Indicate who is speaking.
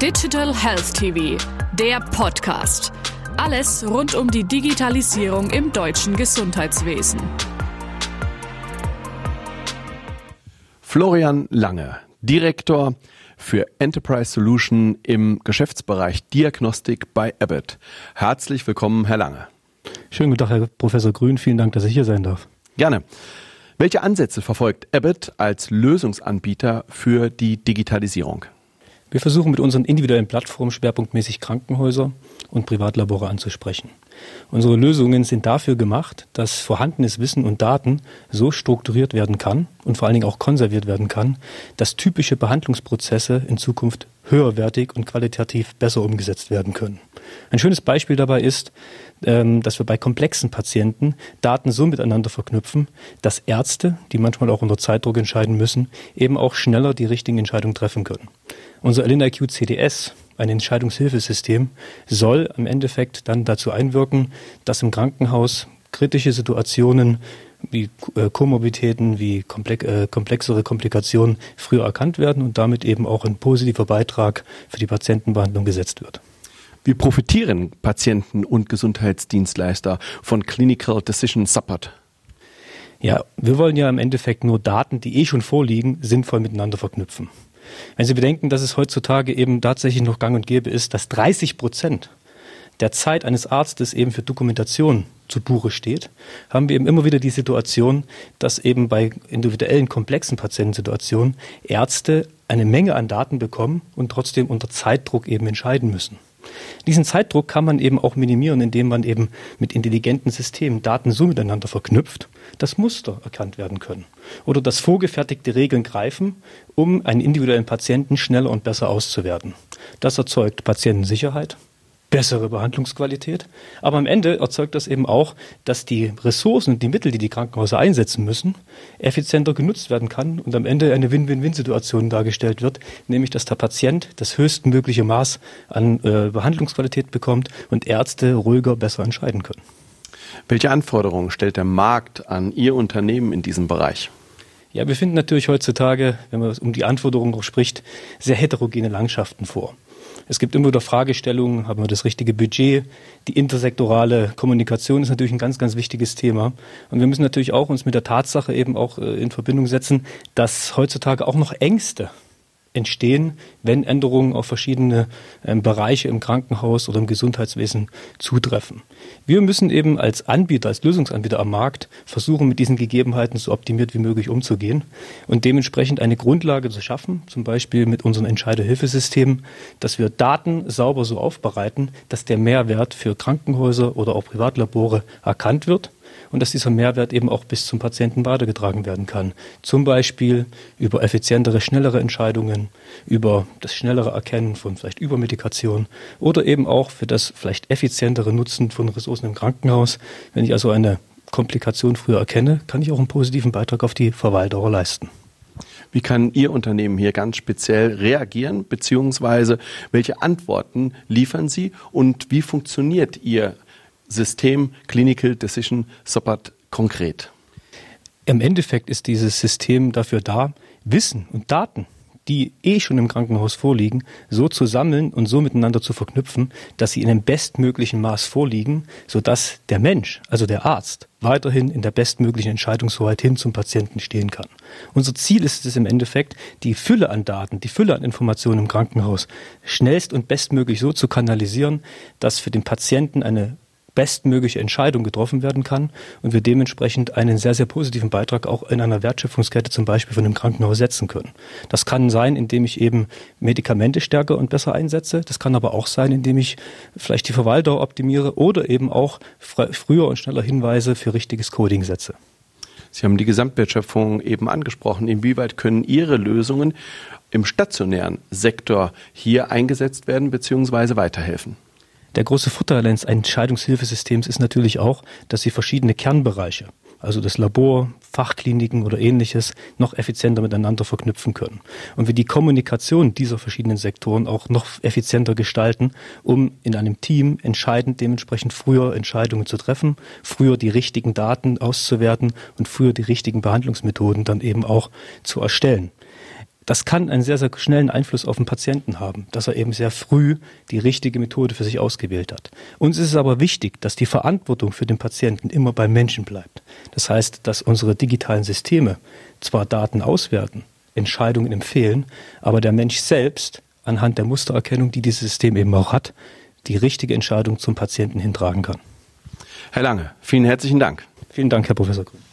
Speaker 1: Digital Health TV, der Podcast. Alles rund um die Digitalisierung im deutschen Gesundheitswesen.
Speaker 2: Florian Lange, Direktor für Enterprise Solution im Geschäftsbereich Diagnostik bei Abbott. Herzlich willkommen, Herr Lange.
Speaker 3: Schönen guten Tag, Herr Professor Grün. Vielen Dank, dass ich hier sein darf.
Speaker 2: Gerne. Welche Ansätze verfolgt Abbott als Lösungsanbieter für die Digitalisierung?
Speaker 3: Wir versuchen mit unseren individuellen Plattformen schwerpunktmäßig Krankenhäuser und Privatlabore anzusprechen. Unsere Lösungen sind dafür gemacht, dass vorhandenes Wissen und Daten so strukturiert werden kann und vor allen Dingen auch konserviert werden kann, dass typische Behandlungsprozesse in Zukunft höherwertig und qualitativ besser umgesetzt werden können. Ein schönes Beispiel dabei ist, ähm, dass wir bei komplexen Patienten Daten so miteinander verknüpfen, dass Ärzte, die manchmal auch unter Zeitdruck entscheiden müssen, eben auch schneller die richtigen Entscheidungen treffen können. Unser LNIQ CDS, ein Entscheidungshilfesystem, soll im Endeffekt dann dazu einwirken, dass im Krankenhaus kritische Situationen wie äh, Komorbiditäten, wie äh, komplexere Komplikationen früher erkannt werden und damit eben auch ein positiver Beitrag für die Patientenbehandlung gesetzt wird.
Speaker 2: Wie profitieren Patienten und Gesundheitsdienstleister von Clinical Decision Support?
Speaker 3: Ja, wir wollen ja im Endeffekt nur Daten, die eh schon vorliegen, sinnvoll miteinander verknüpfen. Wenn Sie bedenken, dass es heutzutage eben tatsächlich noch gang und gäbe ist, dass 30 Prozent der Zeit eines Arztes eben für Dokumentation zu Buche steht, haben wir eben immer wieder die Situation, dass eben bei individuellen komplexen Patientensituationen Ärzte eine Menge an Daten bekommen und trotzdem unter Zeitdruck eben entscheiden müssen. Diesen Zeitdruck kann man eben auch minimieren, indem man eben mit intelligenten Systemen Daten so miteinander verknüpft, dass Muster erkannt werden können oder dass vorgefertigte Regeln greifen, um einen individuellen Patienten schneller und besser auszuwerten. Das erzeugt Patientensicherheit, bessere Behandlungsqualität. Aber am Ende erzeugt das eben auch, dass die Ressourcen und die Mittel, die die Krankenhäuser einsetzen müssen, effizienter genutzt werden kann und am Ende eine Win-Win-Win-Situation dargestellt wird, nämlich dass der Patient das höchstmögliche Maß an äh, Behandlungsqualität bekommt und Ärzte ruhiger besser entscheiden können.
Speaker 2: Welche Anforderungen stellt der Markt an Ihr Unternehmen in diesem Bereich?
Speaker 3: Ja, wir finden natürlich heutzutage, wenn man um die Anforderungen spricht, sehr heterogene Landschaften vor. Es gibt immer wieder Fragestellungen, haben wir das richtige Budget? Die intersektorale Kommunikation ist natürlich ein ganz, ganz wichtiges Thema. Und wir müssen natürlich auch uns mit der Tatsache eben auch äh, in Verbindung setzen, dass heutzutage auch noch Ängste entstehen, wenn Änderungen auf verschiedene ähm, Bereiche im Krankenhaus oder im Gesundheitswesen zutreffen. Wir müssen eben als Anbieter, als Lösungsanbieter am Markt versuchen, mit diesen Gegebenheiten so optimiert wie möglich umzugehen und dementsprechend eine Grundlage zu schaffen, zum Beispiel mit unseren Entscheiderhilfesystemen, dass wir Daten sauber so aufbereiten, dass der Mehrwert für Krankenhäuser oder auch Privatlabore erkannt wird und dass dieser Mehrwert eben auch bis zum Patienten weitergetragen werden kann. Zum Beispiel über effizientere, schnellere Entscheidungen, über das schnellere Erkennen von vielleicht Übermedikation oder eben auch für das vielleicht effizientere Nutzen von Ressourcen im Krankenhaus. Wenn ich also eine Komplikation früher erkenne, kann ich auch einen positiven Beitrag auf die Verweildauer leisten.
Speaker 2: Wie kann Ihr Unternehmen hier ganz speziell reagieren, beziehungsweise welche Antworten liefern Sie und wie funktioniert Ihr System Clinical Decision Support konkret?
Speaker 3: Im Endeffekt ist dieses System dafür da, Wissen und Daten, die eh schon im Krankenhaus vorliegen, so zu sammeln und so miteinander zu verknüpfen, dass sie in einem bestmöglichen Maß vorliegen, sodass der Mensch, also der Arzt, weiterhin in der bestmöglichen Entscheidungshoheit hin zum Patienten stehen kann. Unser Ziel ist es im Endeffekt, die Fülle an Daten, die Fülle an Informationen im Krankenhaus schnellst und bestmöglich so zu kanalisieren, dass für den Patienten eine bestmögliche Entscheidung getroffen werden kann und wir dementsprechend einen sehr, sehr positiven Beitrag auch in einer Wertschöpfungskette zum Beispiel von einem Krankenhaus setzen können. Das kann sein, indem ich eben Medikamente stärker und besser einsetze. Das kann aber auch sein, indem ich vielleicht die Verwalter optimiere oder eben auch früher und schneller Hinweise für richtiges Coding setze.
Speaker 2: Sie haben die Gesamtwertschöpfung eben angesprochen. Inwieweit können Ihre Lösungen im stationären Sektor hier eingesetzt werden bzw. weiterhelfen?
Speaker 3: Der große Vorteil eines Entscheidungshilfesystems ist natürlich auch, dass sie verschiedene Kernbereiche, also das Labor, Fachkliniken oder ähnliches, noch effizienter miteinander verknüpfen können. Und wir die Kommunikation dieser verschiedenen Sektoren auch noch effizienter gestalten, um in einem Team entscheidend dementsprechend früher Entscheidungen zu treffen, früher die richtigen Daten auszuwerten und früher die richtigen Behandlungsmethoden dann eben auch zu erstellen. Das kann einen sehr, sehr schnellen Einfluss auf den Patienten haben, dass er eben sehr früh die richtige Methode für sich ausgewählt hat. Uns ist es aber wichtig, dass die Verantwortung für den Patienten immer beim Menschen bleibt. Das heißt, dass unsere digitalen Systeme zwar Daten auswerten, Entscheidungen empfehlen, aber der Mensch selbst anhand der Mustererkennung, die dieses System eben auch hat, die richtige Entscheidung zum Patienten hintragen kann.
Speaker 2: Herr Lange, vielen herzlichen Dank.
Speaker 3: Vielen Dank, Herr Professor Grün.